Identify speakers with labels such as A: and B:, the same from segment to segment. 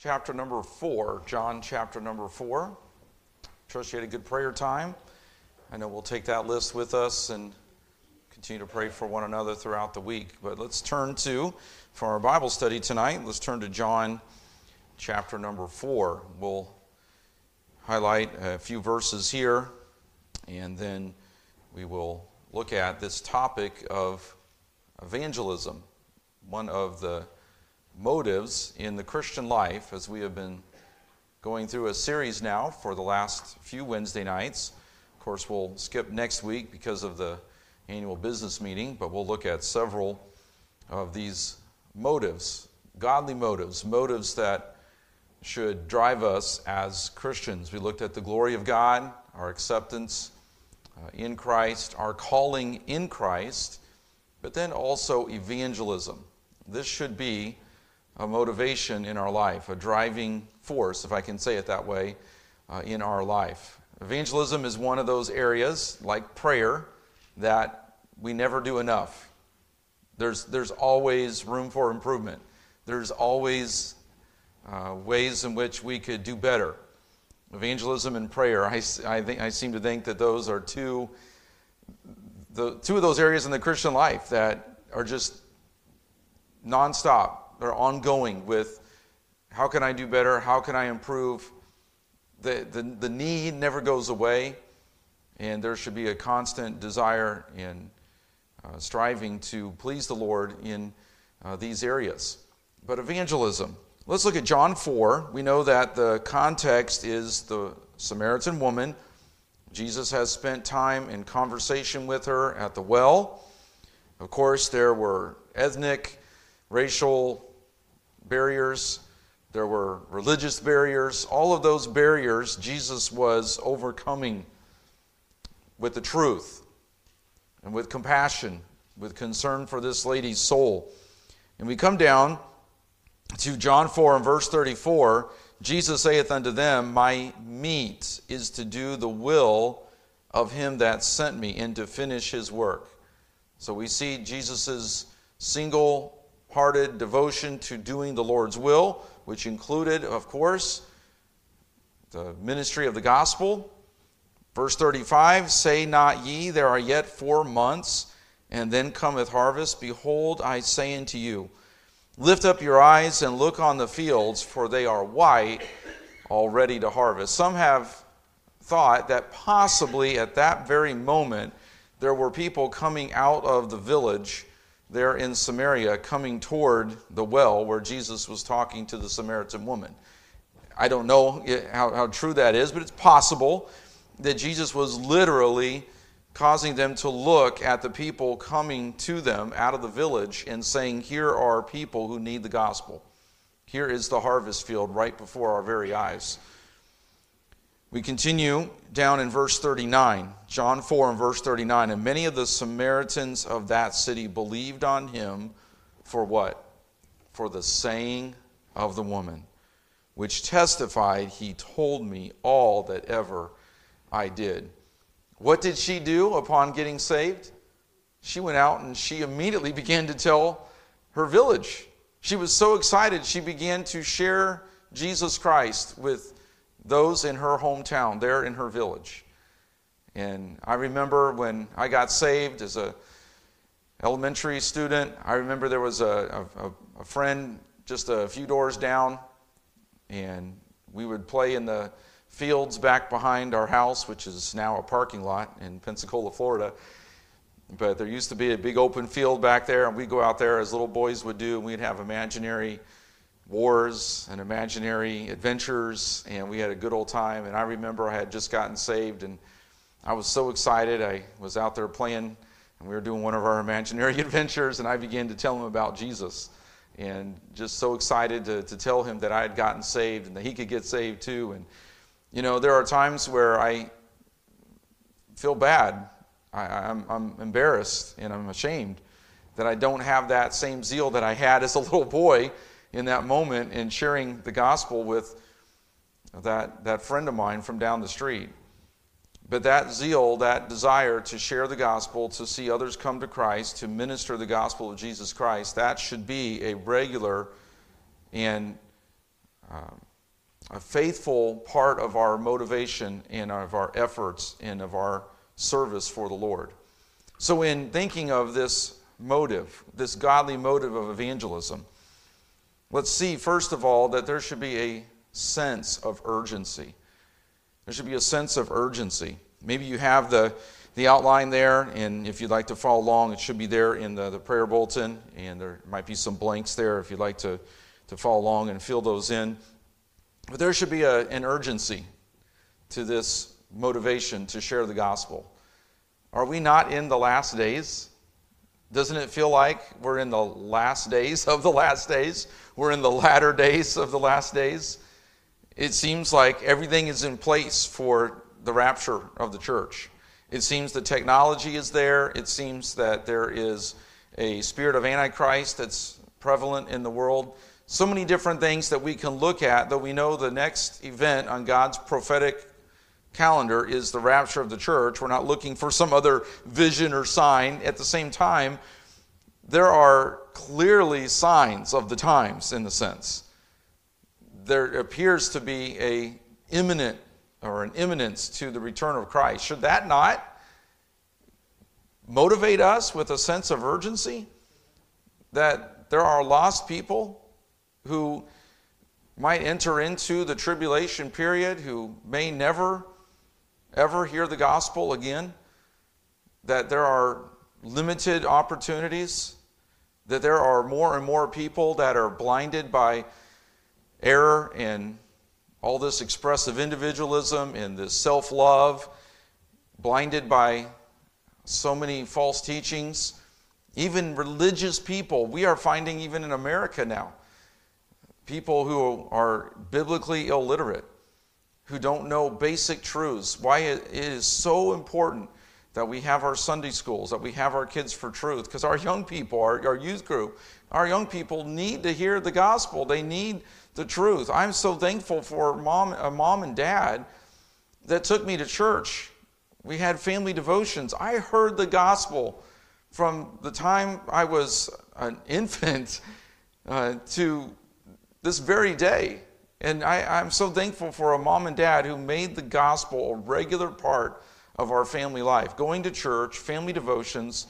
A: chapter number four. John chapter number four. Trust you had a good prayer time. I know we'll take that list with us and continue to pray for one another throughout the week. But let's turn to, for our Bible study tonight, let's turn to John chapter number four. We'll highlight a few verses here and then we will look at this topic of evangelism, one of the motives in the Christian life as we have been going through a series now for the last few Wednesday nights. Of course, we'll skip next week because of the annual business meeting, but we'll look at several of these motives, godly motives, motives that should drive us as Christians. We looked at the glory of God, our acceptance uh, in Christ, our calling in Christ, but then also evangelism. This should be a motivation in our life, a driving force, if I can say it that way, uh, in our life. Evangelism is one of those areas, like prayer, that we never do enough. There's, there's always room for improvement. There's always uh, ways in which we could do better. Evangelism and prayer, I, I, think, I seem to think that those are two, the, two of those areas in the Christian life that are just nonstop they're ongoing with how can I do better? How can I improve? The, the, the need never goes away, and there should be a constant desire in uh, striving to please the Lord in uh, these areas. But evangelism. Let's look at John 4. We know that the context is the Samaritan woman. Jesus has spent time in conversation with her at the well. Of course, there were ethnic, racial barriers, there were religious barriers. All of those barriers Jesus was overcoming with the truth and with compassion, with concern for this lady's soul. And we come down to John 4 and verse 34 Jesus saith unto them, My meat is to do the will of him that sent me and to finish his work. So we see Jesus' single hearted devotion to doing the Lord's will, which included, of course, the ministry of the gospel. Verse 35 Say not ye, there are yet four months, and then cometh harvest. Behold, I say unto you, Lift up your eyes and look on the fields, for they are white, already to harvest. Some have thought that possibly at that very moment there were people coming out of the village there in Samaria coming toward the well where Jesus was talking to the Samaritan woman. I don't know how, how true that is, but it's possible that Jesus was literally causing them to look at the people coming to them out of the village and saying, Here are people who need the gospel. Here is the harvest field right before our very eyes. We continue down in verse 39, John 4 and verse 39. And many of the Samaritans of that city believed on him for what? For the saying of the woman, which testified, He told me all that ever I did. What did she do upon getting saved? She went out and she immediately began to tell her village. She was so excited, she began to share Jesus Christ with those in her hometown, there in her village. And I remember when I got saved as a elementary student, I remember there was a, a, a friend just a few doors down, and we would play in the fields back behind our house, which is now a parking lot in Pensacola, Florida. But there used to be a big open field back there, and we'd go out there as little boys would do, and we'd have imaginary wars and imaginary adventures, and we had a good old time. And I remember I had just gotten saved, and I was so excited. I was out there playing, and we were doing one of our imaginary adventures, and I began to tell him about Jesus. And just so excited to, to tell him that I had gotten saved and that he could get saved too. And, you know, there are times where I feel bad. I, I'm, I'm embarrassed and I'm ashamed that I don't have that same zeal that I had as a little boy in that moment in sharing the gospel with that, that friend of mine from down the street. But that zeal, that desire to share the gospel, to see others come to Christ, to minister the gospel of Jesus Christ, that should be a regular and um, a faithful part of our motivation and of our efforts and of our service for the Lord. So, in thinking of this motive, this godly motive of evangelism, let's see, first of all, that there should be a sense of urgency. There should be a sense of urgency. Maybe you have the, the outline there, and if you'd like to follow along, it should be there in the, the prayer bulletin, and there might be some blanks there if you'd like to, to follow along and fill those in. But there should be a, an urgency to this motivation to share the gospel. Are we not in the last days? Doesn't it feel like we're in the last days of the last days? We're in the latter days of the last days. It seems like everything is in place for the rapture of the church. It seems the technology is there. It seems that there is a spirit of Antichrist that's prevalent in the world so many different things that we can look at, though we know the next event on God's prophetic calendar is the rapture of the church. We're not looking for some other vision or sign. At the same time, there are clearly signs of the times in the sense. There appears to be a imminent or an imminence to the return of Christ. Should that not motivate us with a sense of urgency that there are lost people who might enter into the tribulation period, who may never, ever hear the gospel again, that there are limited opportunities, that there are more and more people that are blinded by error and all this expressive individualism and this self love, blinded by so many false teachings. Even religious people, we are finding even in America now, people who are biblically illiterate, who don't know basic truths, why it is so important that we have our Sunday schools, that we have our kids for truth, because our young people, our, our youth group, our young people need to hear the gospel. They need the truth. I'm so thankful for mom, a mom and dad that took me to church. We had family devotions. I heard the gospel from the time I was an infant uh, to this very day. And I, am so thankful for a mom and dad who made the gospel a regular part of our family life. Going to church, family devotions,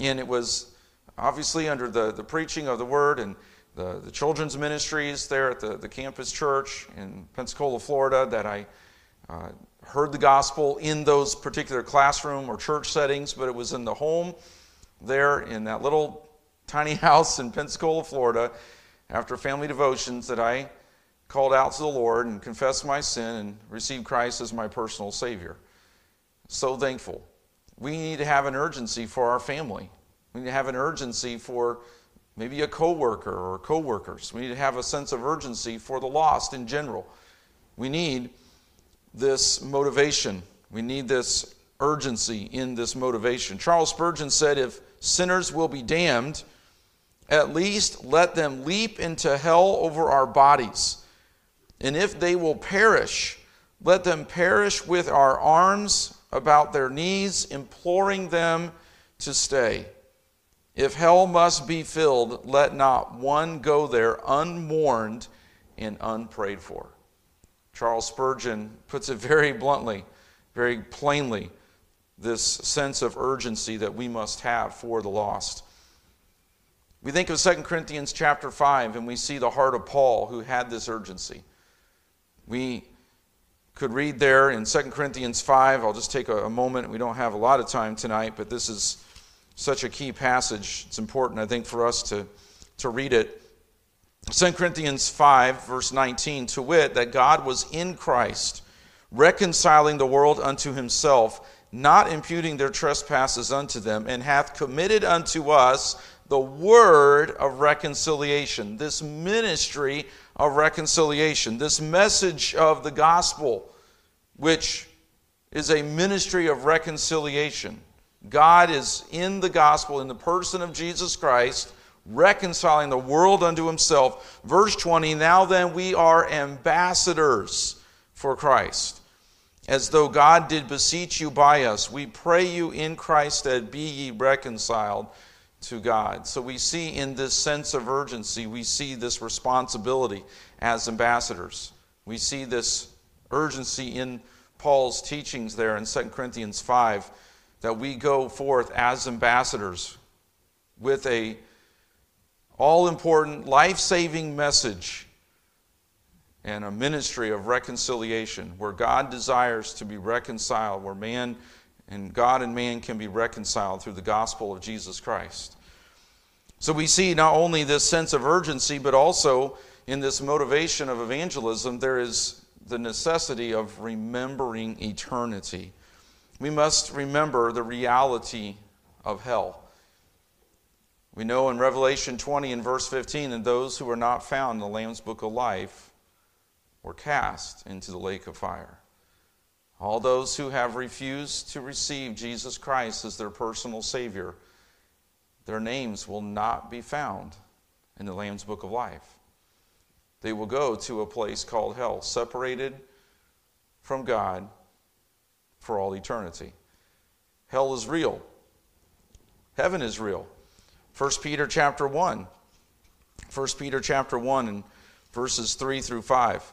A: and it was obviously under the, the preaching of the word and the, the children's ministries there at the, the campus church in Pensacola, Florida, that I uh, heard the gospel in those particular classroom or church settings, but it was in the home there in that little tiny house in Pensacola, Florida after family devotions that I called out to the Lord and confessed my sin and received Christ as my personal Savior. So thankful. We need to have an urgency for our family. We need to have an urgency for maybe a coworker or coworkers. We need to have a sense of urgency for the lost in general. We need this motivation. We need this urgency in this motivation. Charles Spurgeon said if sinners will be damned, at least let them leap into hell over our bodies. And if they will perish, let them perish with our arms about their knees, imploring them to stay. If hell must be filled, let not one go there unmourned and unprayed for. Charles Spurgeon puts it very bluntly, very plainly, this sense of urgency that we must have for the lost. We think of 2 Corinthians chapter 5 and we see the heart of Paul who had this urgency. We could read there in 2 Corinthians 5. I'll just take a, a moment. We don't have a lot of time tonight, but this is such a key passage. It's important, I think, for us to, to read it. 2 Corinthians 5, verse 19, to wit, that God was in Christ, reconciling the world unto himself, not imputing their trespasses unto them, and hath committed unto us the word of reconciliation, this ministry of reconciliation, this message of the gospel, which is a ministry of reconciliation. God is in the gospel, in the person of Jesus Christ, reconciling the world unto himself. Verse 20 Now then, we are ambassadors for Christ, as though God did beseech you by us. We pray you in Christ that be ye reconciled to God. So we see in this sense of urgency, we see this responsibility as ambassadors. We see this urgency in Paul's teachings there in 2 Corinthians 5 that we go forth as ambassadors with a all important life-saving message and a ministry of reconciliation where God desires to be reconciled, where man and God and man can be reconciled through the gospel of Jesus Christ. So we see not only this sense of urgency, but also in this motivation of evangelism, there is the necessity of remembering eternity. We must remember the reality of hell. We know in Revelation 20 and verse 15 that those who are not found in the Lamb's book of life were cast into the lake of fire. All those who have refused to receive Jesus Christ as their personal Savior, their names will not be found in the Lamb's book of life. They will go to a place called hell, separated from God for all eternity. Hell is real. Heaven is real. 1 Peter chapter 1. 1 Peter chapter 1 and verses 3 through 5.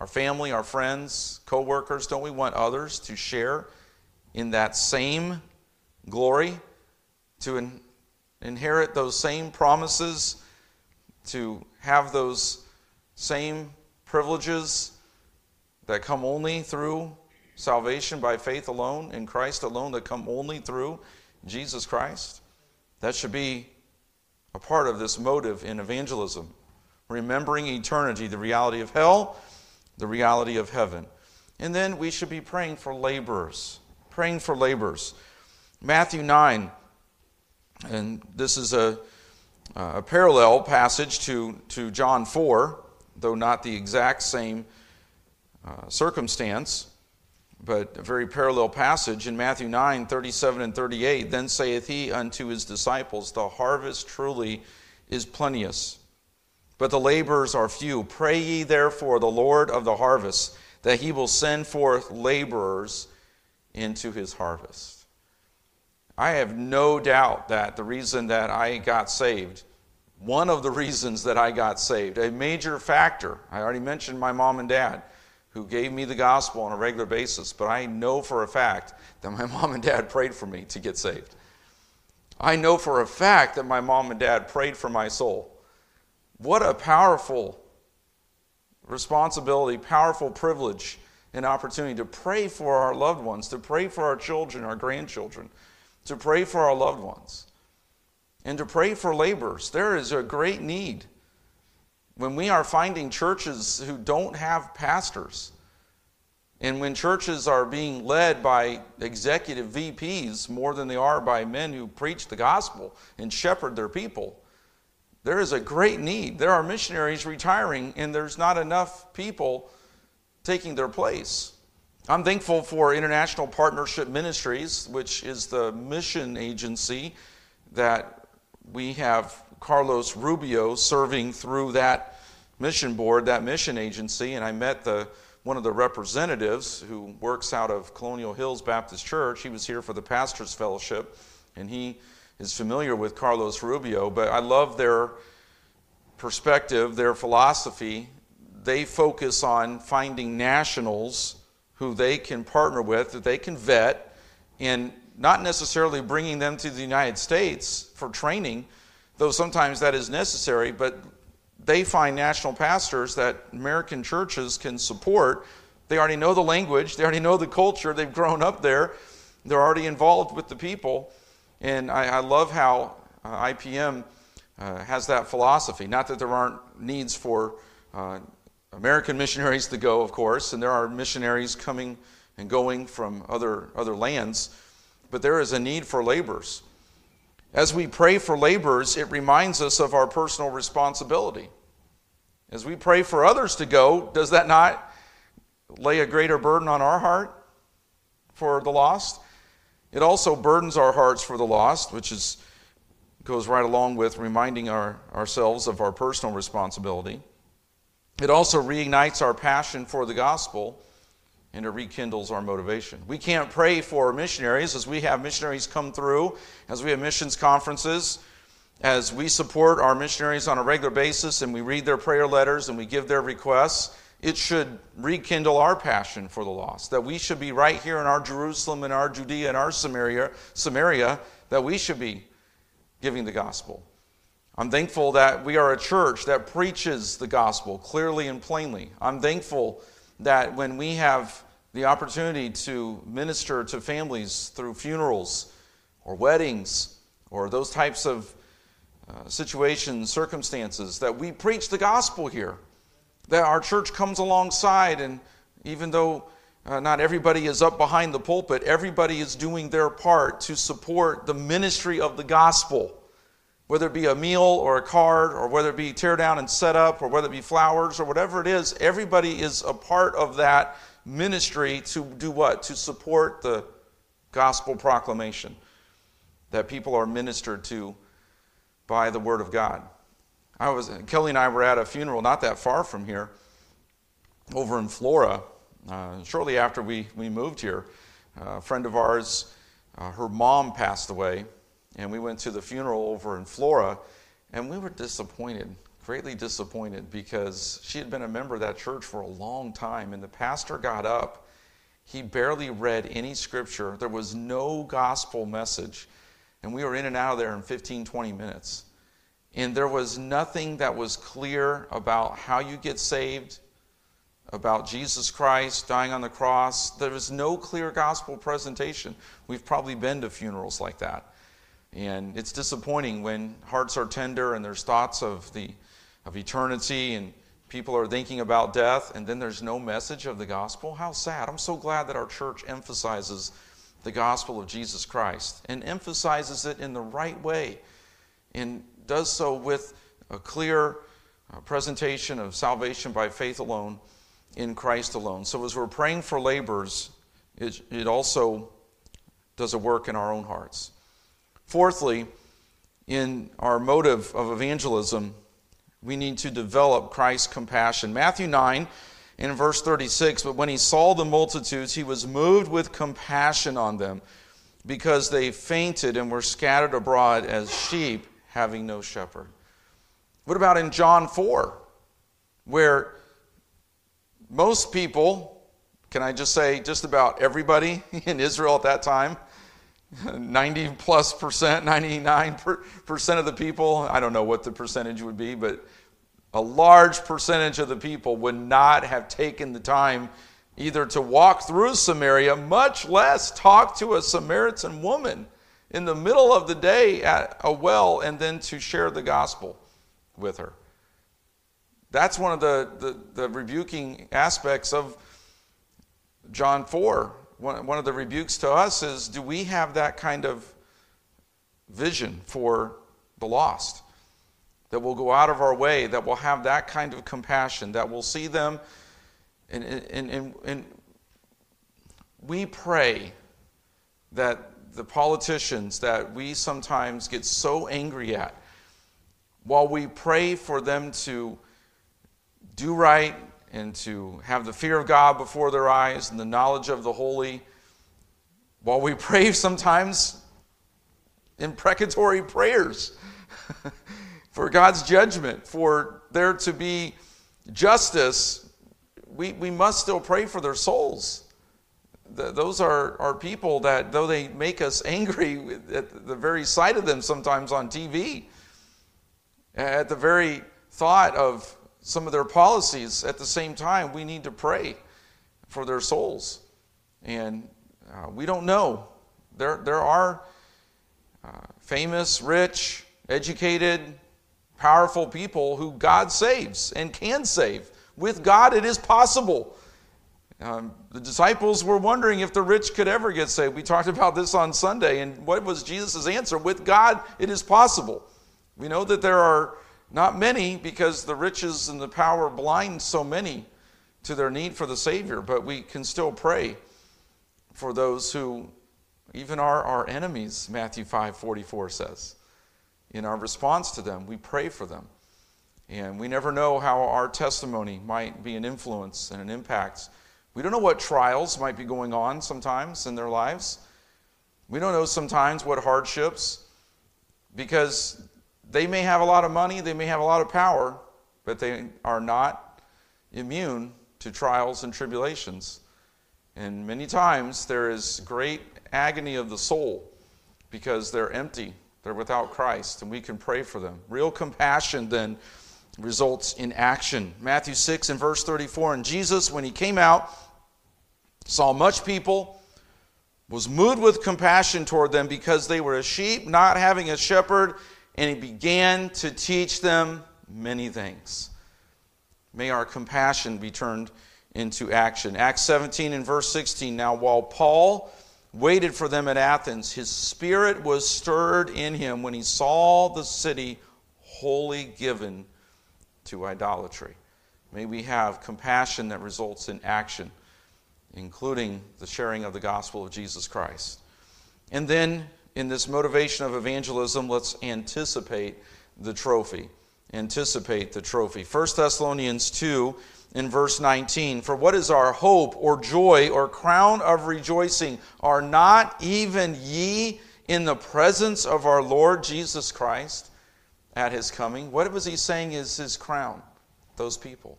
A: Our family, our friends, co workers, don't we want others to share in that same glory, to in, inherit those same promises, to have those same privileges that come only through salvation by faith alone, in Christ alone, that come only through Jesus Christ? That should be a part of this motive in evangelism. Remembering eternity, the reality of hell the reality of heaven. And then we should be praying for laborers, praying for laborers. Matthew 9, and this is a, a parallel passage to, to John 4, though not the exact same uh, circumstance, but a very parallel passage in Matthew 9, 37 and 38. Then saith he unto his disciples, The harvest truly is plenteous but the laborers are few. Pray ye therefore the Lord of the harvest that he will send forth laborers into his harvest. I have no doubt that the reason that I got saved, one of the reasons that I got saved, a major factor, I already mentioned my mom and dad who gave me the gospel on a regular basis, but I know for a fact that my mom and dad prayed for me to get saved. I know for a fact that my mom and dad prayed for my soul. What a powerful responsibility, powerful privilege and opportunity to pray for our loved ones, to pray for our children, our grandchildren, to pray for our loved ones, and to pray for laborers. There is a great need. When we are finding churches who don't have pastors, and when churches are being led by executive VPs more than they are by men who preach the gospel and shepherd their people, there is a great need. There are missionaries retiring, and there's not enough people taking their place. I'm thankful for International Partnership Ministries, which is the mission agency that we have Carlos Rubio serving through that mission board, that mission agency, and I met the one of the representatives who works out of Colonial Hills Baptist Church. He was here for the pastors fellowship, and he is familiar with Carlos Rubio, but I love their perspective, their philosophy. They focus on finding nationals who they can partner with, that they can vet, and not necessarily bringing them to the United States for training, though sometimes that is necessary, but they find national pastors that American churches can support. They already know the language, they already know the culture, they've grown up there, they're already involved with the people. And I, I love how uh, IPM uh, has that philosophy. Not that there aren't needs for uh, American missionaries to go, of course, and there are missionaries coming and going from other, other lands. but there is a need for laborers. As we pray for laborers, it reminds us of our personal responsibility. As we pray for others to go, does that not lay a greater burden on our heart for the lost? It also burdens our hearts for the lost, which is, goes right along with reminding our, ourselves of our personal responsibility. It also reignites our passion for the gospel and it rekindles our motivation. We can't pray for missionaries as we have missionaries come through, as we have missions conferences, as we support our missionaries on a regular basis and we read their prayer letters and we give their requests. It should rekindle our passion for the lost. That we should be right here in our Jerusalem and our Judea and our Samaria, Samaria, that we should be giving the gospel. I'm thankful that we are a church that preaches the gospel clearly and plainly. I'm thankful that when we have the opportunity to minister to families through funerals or weddings or those types of uh, situations, circumstances, that we preach the gospel here, that our church comes alongside, and even though uh, not everybody is up behind the pulpit, everybody is doing their part to support the ministry of the gospel whether it be a meal or a card, or whether it be tear down and set up, or whether it be flowers, or whatever it is, everybody is a part of that ministry to do what? To support the gospel proclamation that people are ministered to by the Word of God. I was Kelly and I were at a funeral not that far from here, over in Flora, uh, shortly after we, we moved here. Uh, a friend of ours, uh, her mom passed away, and we went to the funeral over in Flora, and we were disappointed, greatly disappointed, because she had been a member of that church for a long time, and the pastor got up. He barely read any scripture. There was no gospel message. And we were in and out of there in 15, 20 minutes. And there was nothing that was clear about how you get saved, about Jesus Christ dying on the cross. There was no clear gospel presentation. We've probably been to funerals like that. And it's disappointing when hearts are tender and there's thoughts of, the, of eternity and people are thinking about death and then there's no message of the gospel. How sad. I'm so glad that our church emphasizes the gospel of Jesus Christ and emphasizes it in the right way and does so with a clear uh, presentation of salvation by faith alone in Christ alone. So as we're praying for labors, it, it also does a work in our own hearts. Fourthly, in our motive of evangelism, we need to develop Christ's compassion. Matthew 9 in verse 36 But when he saw the multitudes, he was moved with compassion on them because they fainted and were scattered abroad as sheep having no shepherd. What about in John 4, where most people, can I just say just about everybody in Israel at that time, 90 plus percent, 99 percent of the people, I don't know what the percentage would be, but a large percentage of the people would not have taken the time either to walk through Samaria, much less talk to a Samaritan woman in the middle of the day at a well and then to share the gospel with her. That's one of the, the, the rebuking aspects of John 4 one, one of the rebukes to us is do we have that kind of vision for the lost? That will go out of our way, that will have that kind of compassion, that will see them. And, and, and, and we pray that the politicians that we sometimes get so angry at, while we pray for them to do right, and to have the fear of God before their eyes and the knowledge of the holy. While we pray sometimes imprecatory prayers for God's judgment, for there to be justice, we, we must still pray for their souls. The, those are, are people that, though they make us angry at the very sight of them sometimes on TV, at the very thought of some of their policies, at the same time, we need to pray for their souls. And uh, we don't know. There, there are uh, famous, rich, educated, powerful people who God saves and can save. With God, it is possible. Um, the disciples were wondering if the rich could ever get saved. We talked about this on Sunday, and what was Jesus' answer? With God, it is possible. We know that there are not many because the riches and the power blind so many to their need for the Savior, but we can still pray for those who even are our enemies, Matthew 5 44 says. In our response to them, we pray for them. And we never know how our testimony might be an influence and an impact we don't know what trials might be going on sometimes in their lives. We don't know sometimes what hardships, because they may have a lot of money, they may have a lot of power, but they are not immune to trials and tribulations. And many times there is great agony of the soul because they're empty, they're without Christ, and we can pray for them. Real compassion then results in action. Matthew 6 and verse 34 And Jesus, when he came out, saw much people, was moved with compassion toward them because they were a sheep, not having a shepherd, and he began to teach them many things. May our compassion be turned into action. Acts 17 and verse 16. Now, while Paul waited for them at Athens, his spirit was stirred in him when he saw the city wholly given to idolatry. May we have compassion that results in action, including the sharing of the gospel of Jesus Christ. And then, in this motivation of evangelism, let's anticipate the trophy. Anticipate the trophy. 1 Thessalonians 2 in verse 19 For what is our hope or joy or crown of rejoicing? Are not even ye in the presence of our Lord Jesus Christ? At his coming. What was he saying is his crown? Those people.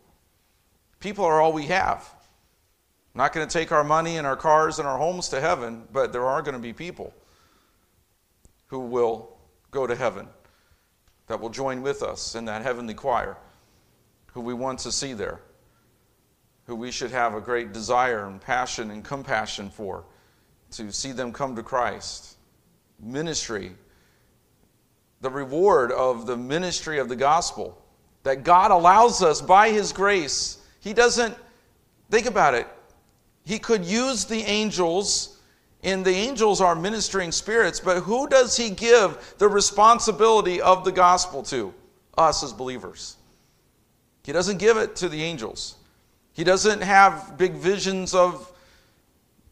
A: People are all we have. I'm not going to take our money and our cars and our homes to heaven, but there are going to be people who will go to heaven that will join with us in that heavenly choir, who we want to see there, who we should have a great desire and passion and compassion for, to see them come to Christ. Ministry the reward of the ministry of the gospel. That God allows us by His grace. He doesn't, think about it, He could use the angels, and the angels are ministering spirits, but who does He give the responsibility of the gospel to? Us as believers. He doesn't give it to the angels. He doesn't have big visions of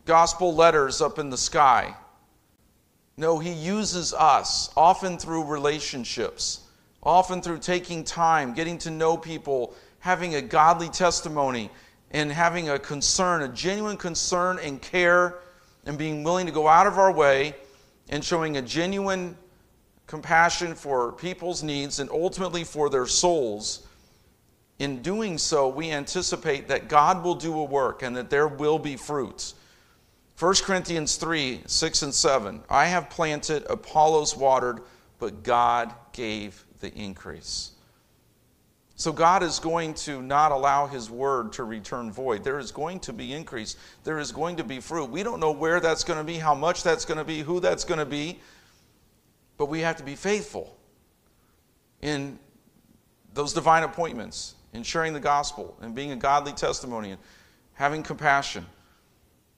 A: gospel letters up in the sky. No, He uses us, often through relationships, often through taking time, getting to know people, having a godly testimony, and having a concern, a genuine concern and care, and being willing to go out of our way and showing a genuine compassion for people's needs and ultimately for their souls. In doing so, we anticipate that God will do a work and that there will be fruits. 1 Corinthians 3 6 and 7. I have planted, Apollos watered, but God gave the increase. So God is going to not allow his word to return void. There is going to be increase. There is going to be fruit. We don't know where that's going to be, how much that's going to be, who that's going to be, but we have to be faithful in those divine appointments, in sharing the gospel, and being a godly testimony, and having compassion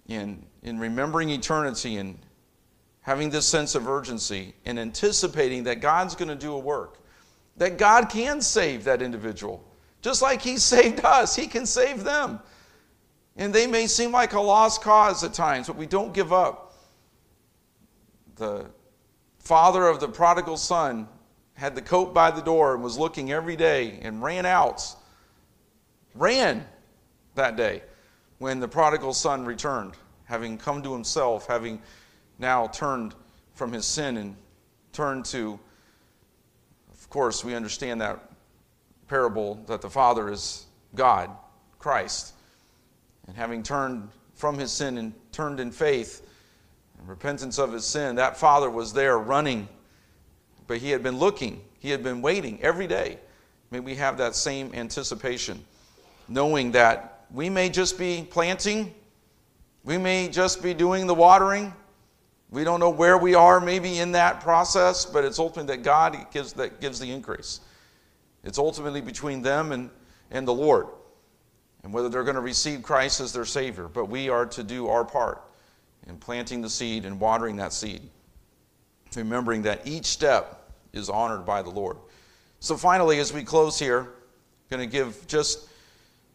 A: in, in remembering eternity and having this sense of urgency and anticipating that God's going to do a work, that God can save that individual. Just like He saved us, He can save them. And they may seem like a lost cause at times, but we don't give up. The father of the prodigal son had the coat by the door and was looking every day and ran out. Ran that day when the prodigal son returned, having come to himself, having now turned from his sin and turned to, of course, we understand that parable that the Father is God, Christ. And having turned from his sin and turned in faith and repentance of his sin, that Father was there running, but he had been looking, he had been waiting every day. May we have that same anticipation, knowing that we may just be planting, we may just be doing the watering. We don't know where we are maybe in that process, but it's ultimately that God gives, that gives the increase. It's ultimately between them and, and the Lord. and whether they're going to receive Christ as their Savior. But we are to do our part in planting the seed and watering that seed, remembering that each step is honored by the Lord. So, finally, as we close here, I'm going to give just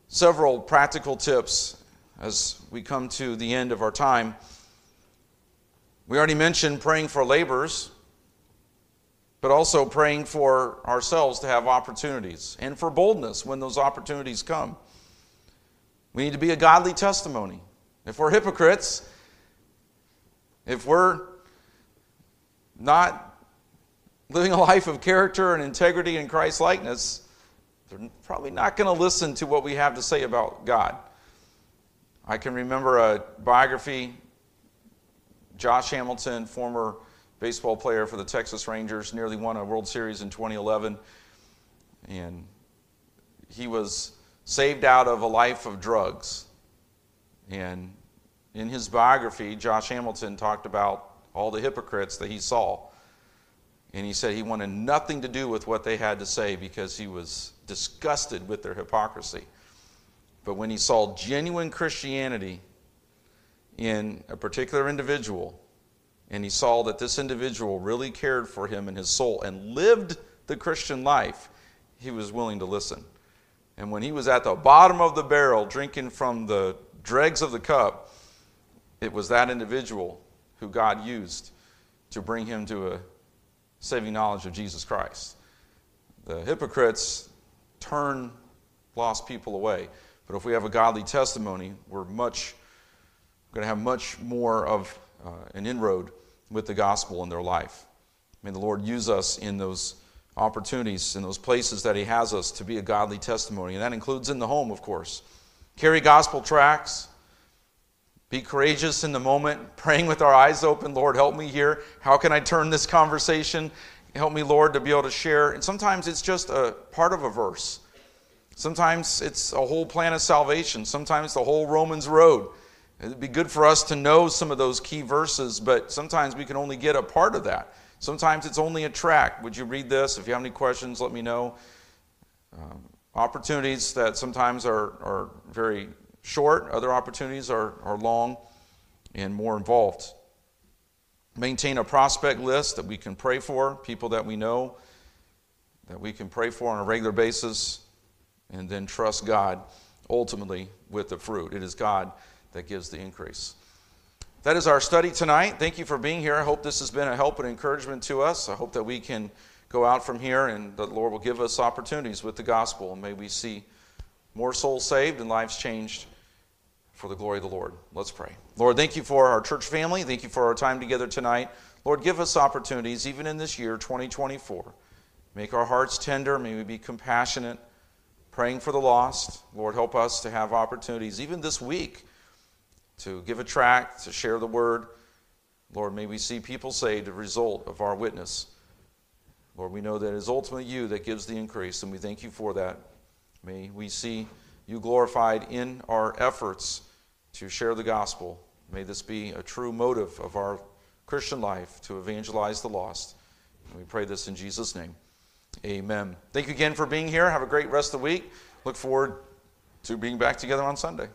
A: several practical tips as we come to the end of our time. We already mentioned praying for laborers, but also praying for ourselves to have opportunities and for boldness when those opportunities come. We need to be a godly testimony. If we're hypocrites, if we're not living a life of character and integrity and Christ likeness, they're probably not going to listen to what we have to say about God. I can remember a biography, Josh Hamilton, former baseball player for the Texas Rangers, nearly won a World Series in 2011. And he was saved out of a life of drugs. And in his biography, Josh Hamilton talked about all the hypocrites that he saw. And he said he wanted nothing to do with what they had to say because he was disgusted with their hypocrisy. But when he saw genuine Christianity in a particular individual, and he saw that this individual really cared for him and his soul and lived the Christian life, he was willing to listen. And when he was at the bottom of the barrel drinking from the dregs of the cup, it was that individual who God used to bring him to a saving knowledge of Jesus Christ. The hypocrites turn lost people away. But if we have a godly testimony, we're much going to have much more of uh, an inroad with the gospel in their life. May the Lord use us in those opportunities, in those places that He has us to be a godly testimony. And that includes in the home, of course. Carry gospel tracts. Be courageous in the moment, praying with our eyes open. Lord, help me here. How can I turn this conversation? Help me, Lord, to be able to share. And sometimes it's just a part of a verse. Sometimes it's a whole plan of salvation. Sometimes the whole Romans road. It'd be good for us to know some of those key verses, but sometimes we can only get a part of that. Sometimes it's only a track. Would you read this? If you have any questions, let me know. Um, opportunities that sometimes are, are very short, other opportunities are, are long and more involved. Maintain a prospect list that we can pray for, people that we know that we can pray for on a regular basis, and then trust God ultimately with the fruit. It is God that gives the increase. That is our study tonight. Thank you for being here. I hope this has been a help and encouragement to us. I hope that we can go out from here and that the Lord will give us opportunities with the gospel. And may we see more souls saved and lives changed for the glory of the Lord. Let's pray. Lord, thank you for our church family. Thank you for our time together tonight. Lord, give us opportunities even in this year, 2024. Make our hearts tender. May we be compassionate, praying for the lost. Lord, help us to have opportunities even this week to give a tract, to share the word. Lord, may we see people saved a result of our witness. Lord, we know that it is ultimately you that gives the increase, and we thank you for that. May we see you glorified in our efforts to share the gospel. May this be a true motive of our Christian life to evangelize the lost. And we pray this in Jesus' name. Amen. Thank you again for being here. Have a great rest of the week. Look forward to being back together on Sunday.